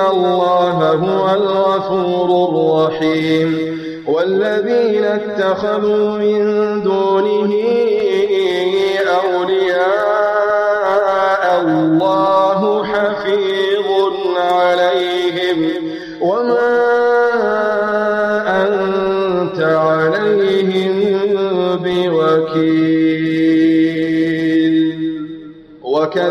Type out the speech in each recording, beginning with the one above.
الله هو الغفور الرحيم والذين اتخذوا من دونه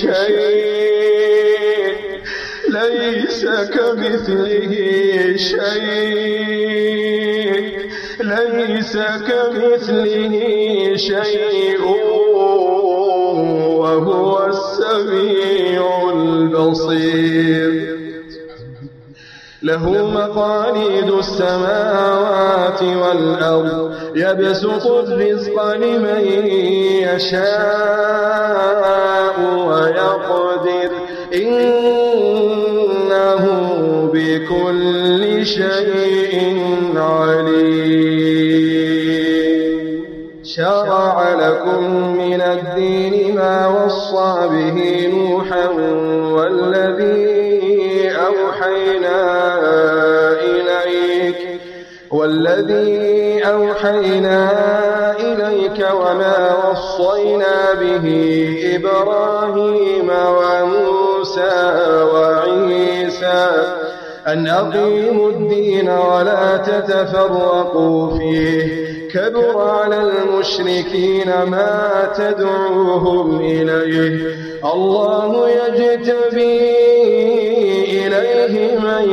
شيء ليس كمثله شيء. ليس كمثله شيء. وهو السميع البصير. له مقاليد السماوات. والأرض يبسط الرزق لمن يشاء ويقدر. إنه بكل شيء عليم. شرع لكم من الدين ما وصى به نوحا والذي أوحينا إليك وما وصينا به إبراهيم وموسى وعيسى أن أقيموا الدين ولا تتفرقوا فيه. كبر على المشركين ما تدعوهم إليه. الله يجتبي إليه من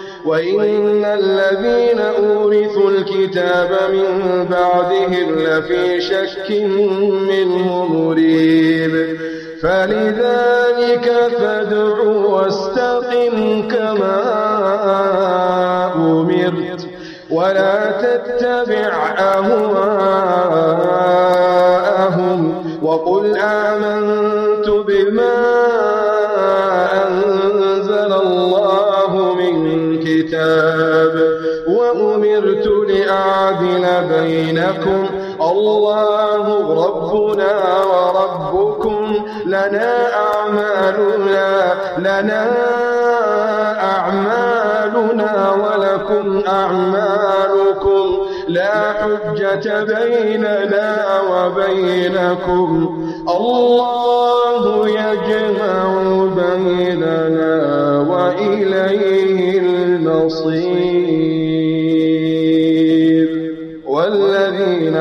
وإن الذين أورثوا الكتاب من بعدهم لفي شك منه مريب فلذلك فادع واستقم كما أمرت ولا تتبع أهواءهم وقل آمنت بما لأعدل بينكم. الله ربنا وربكم. لنا أعمالنا لنا أعمالنا ولكم أعمالكم. لا حجة بيننا وبينكم. الله يجمع بيننا وإليه المصير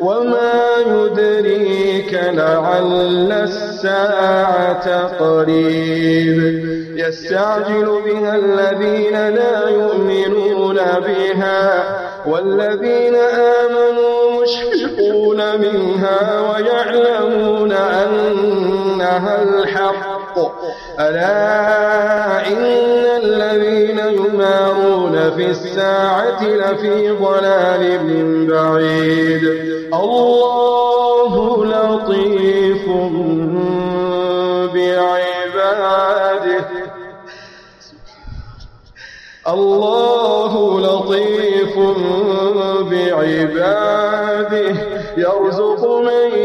وما يدريك لعل الساعة قريب يستعجل بها الذين لا يؤمنون بها والذين آمنوا مشفقون منها ويعلمون أنها الحق ألا إن الذين يمارون في الساعة لفي ضلال بعيد. الله لطيف بعباده. الله لطيف بعباده. يرزق من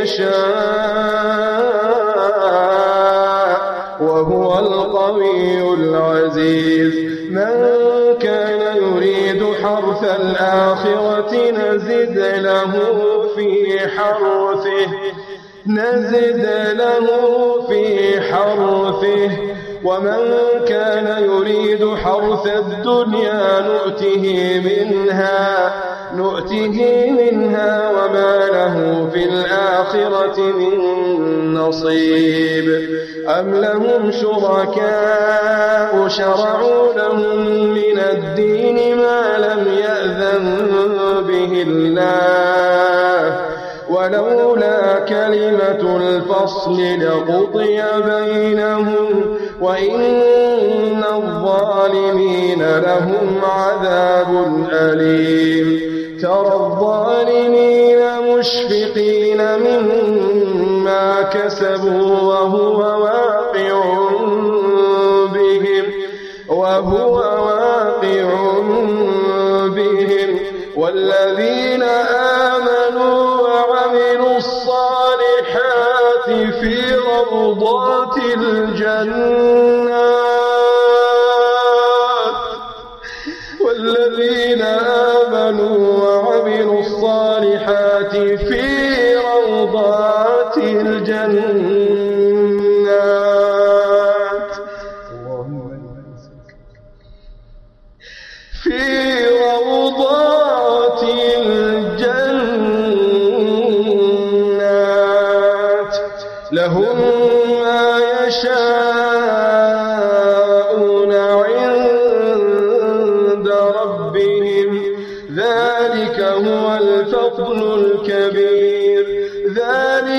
يشاء. العزيز. من كان يريد حرث الآخرة نزد له في حرثه. نزد له في حرثه. ومن كان يريد حرث الدنيا نؤته منها. نؤته منها وما له في الآخرة من نصيب. أم لهم شركاء شرعوا لهم من الدين ما لم يأذن به الله. ولولا كلمة الفصل لقضي بينهم وإن الظالمين لهم عذاب أليم. ترى الظالمين مشفقين مما كسبوا وهو واقع بهم وهو واقع بهم. والذين آمنوا وعملوا الصالحات في روضات الجنات والذين آمنوا وعملوا الصالحات في روضات الجنات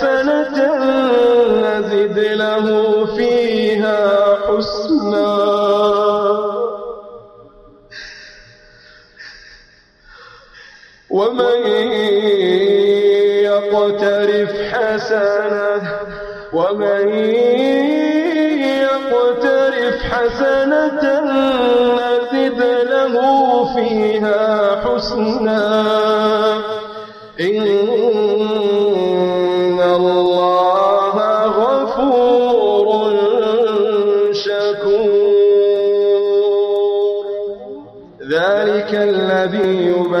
حسنة نزد له فيها حسنا. ومن يقترف حسنة ومن يقترف حسنة نزد له فيها حسنا. إن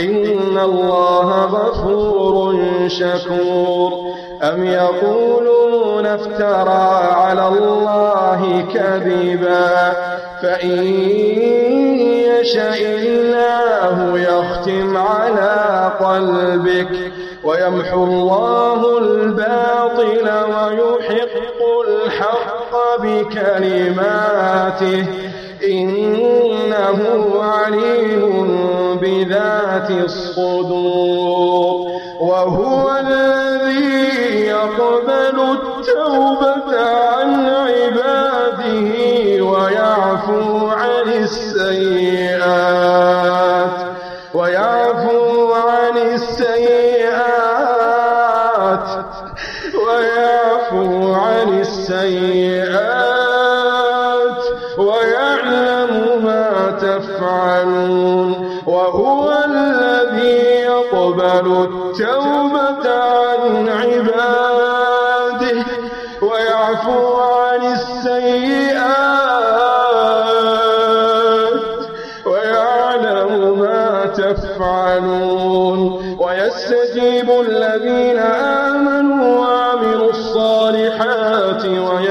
إن الله غفور شكور أم يقولون افترى على الله كذبا فإن يشاء الله يختم على قلبك ويمحو الله الباطل ويحق الحق بكلماته إنه عليم بذات الصدور. وهو الذي يقبل التوبة.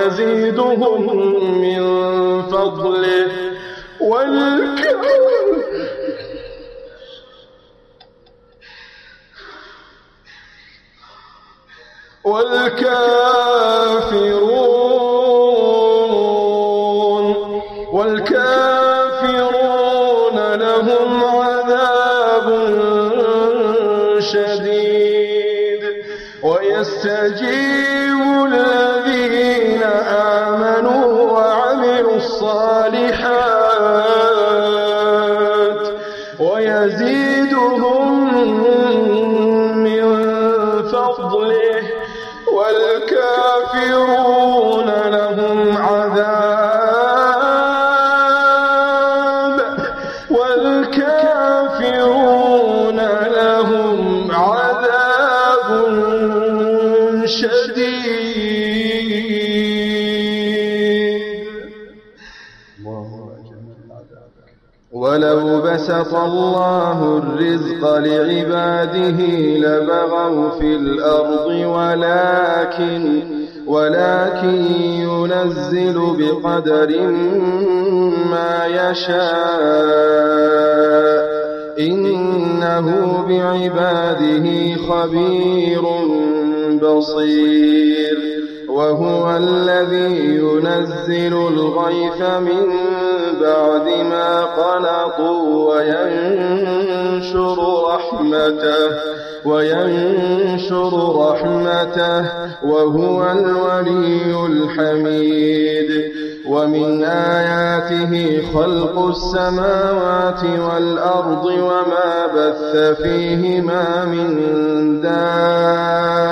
ويزيدهم من فضله. والكافر والكافرون فضله والكافرون لهم بسط الله الرزق لعباده لبغوا في الأرض ولكن ولكن ينزل بقدر ما يشاء. إنه بعباده خبير بصير. وهو الذي ينزل الغيث من بعد ما قنطوا وينشر رحمته وينشر رحمته وهو الولي الحميد. ومن آياته خلق السماوات والأرض وما بث فيهما من دابة.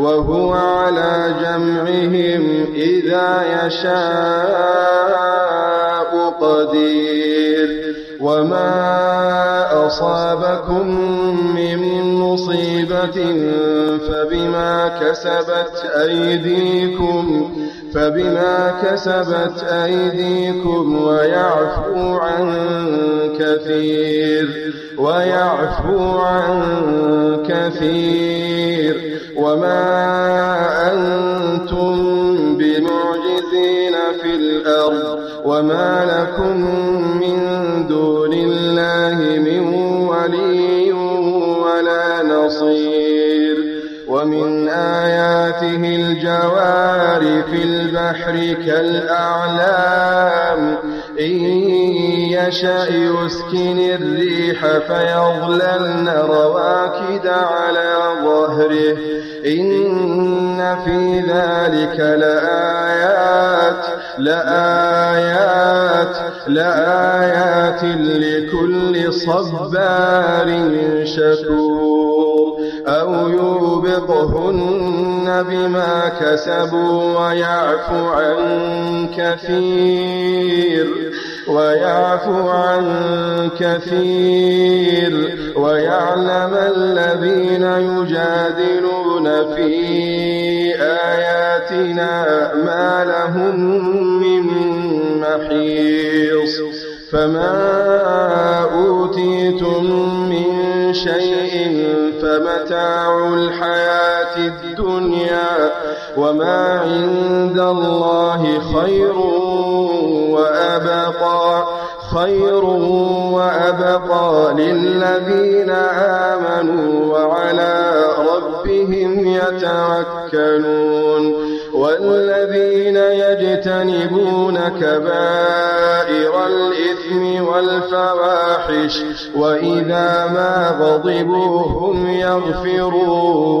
وهو على جمعهم إذا يشاء قدير. وما أصابكم من مصيبة فبما كسبت أيديكم فبما كسبت أيديكم ويعفو عن كثير ويعفو عن كثير. وما أنتم في الأرض وما لكم من دون الله من ولي ولا نصير ومن آياته الجوار في البحر كالأعلام إن يشأ يسكن الريح فيظللن رواكد على ظهره. إن في ذلك لآيات لآيات لآيات لكل صبار شكور. أو يوبقهن بما كسبوا ويعفو عن كثير ويعفو عن كثير ويعلم الذين يجادلون في آياتنا ما لهم من محيص فما أوتيتم من شيء فمتاع الحياة الدنيا وما عند الله خير وأبقى خير وأبقى للذين آمنوا وعلى ربهم يتوكلون. والذين يجتنبون كبائر الإثم والفواحش وإذا ما غضبوا هم يغفرون.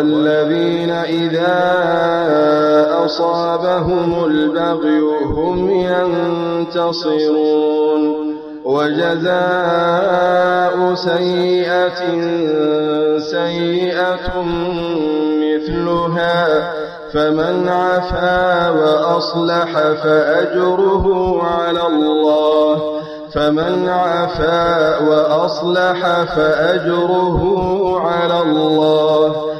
والذين إذا أصابهم البغي هم ينتصرون. وجزاء سيئة سيئة مثلها فمن عفا وأصلح فأجره على الله. فمن عفا وأصلح فأجره على الله.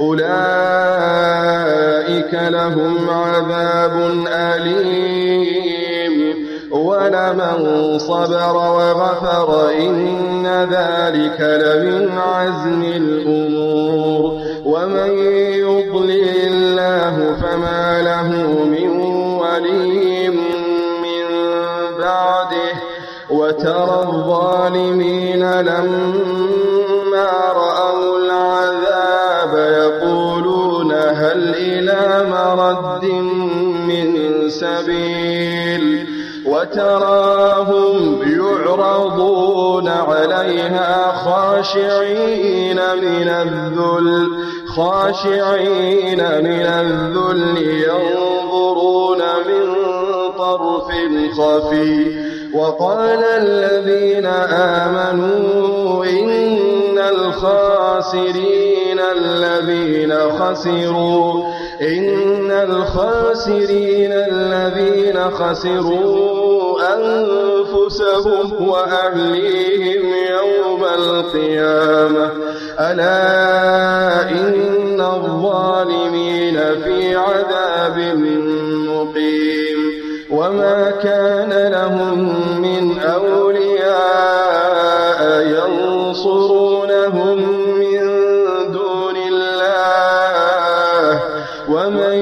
أولئك لهم عذاب أليم. ولمن صبر وغفر إن ذلك لمن عزم الأمور. ومن يضلل الله فما له من ولي من بعده. وترى الظالمين لما رأوا مرد من سبيل وتراهم يعرضون عليها خاشعين من الذل خاشعين من الذل ينظرون من طرف خفي. وقال الذين آمنوا إن الخاسرين الذين خسروا إن الخاسرين الذين خسروا أنفسهم وأهليهم يوم القيامة. ألا إن الظالمين في عذاب مقيم. وما كان لهم من أولياء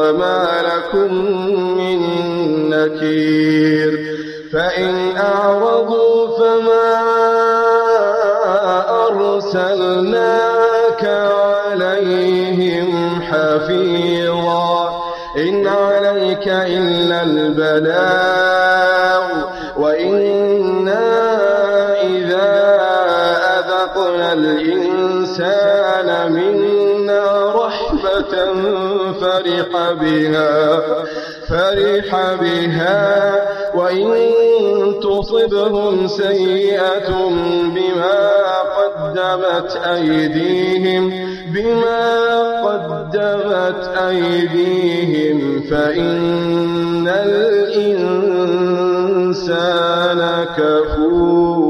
وما لكم من نكير. فإن أعرضوا فما أرسلناك عليهم حفيظا. إن عليك إلا البلاغ. وإنا إذا أذقنا الإنسان منا فرح بها فرح بها. وإن تصبهم سيئة بما قدمت أيديهم بما قدمت أيديهم فإن الإنسان كفور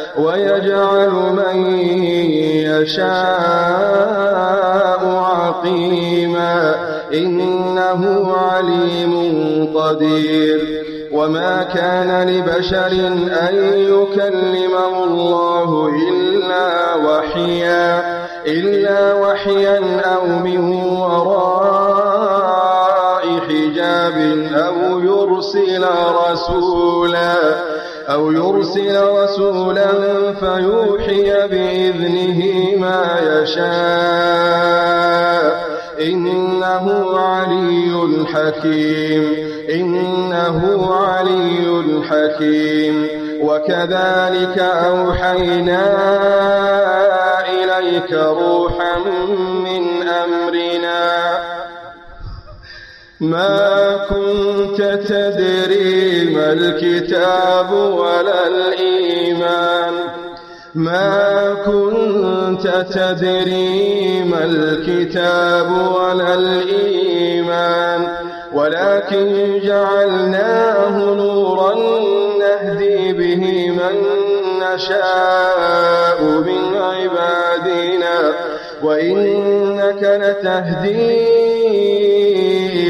ويجعل من يشاء عقيما إنه عليم قدير وما كان لبشر أن يكلمه الله إلا وحيا إلا وحيا أو من وراء حجاب أو يرسل رسولا أو يرسل رسولا فيوحي بإذنه ما يشاء. إنه علي حكيم. إنه علي حكيم. وكذلك أوحينا إليك روحا ما كنت تدري ما الكتاب ولا الإيمان. ما كنت تدري ما الكتاب ولا الإيمان. ولكن جعلناه نورا نهدي به من نشاء من عبادنا. وإنك لتهدي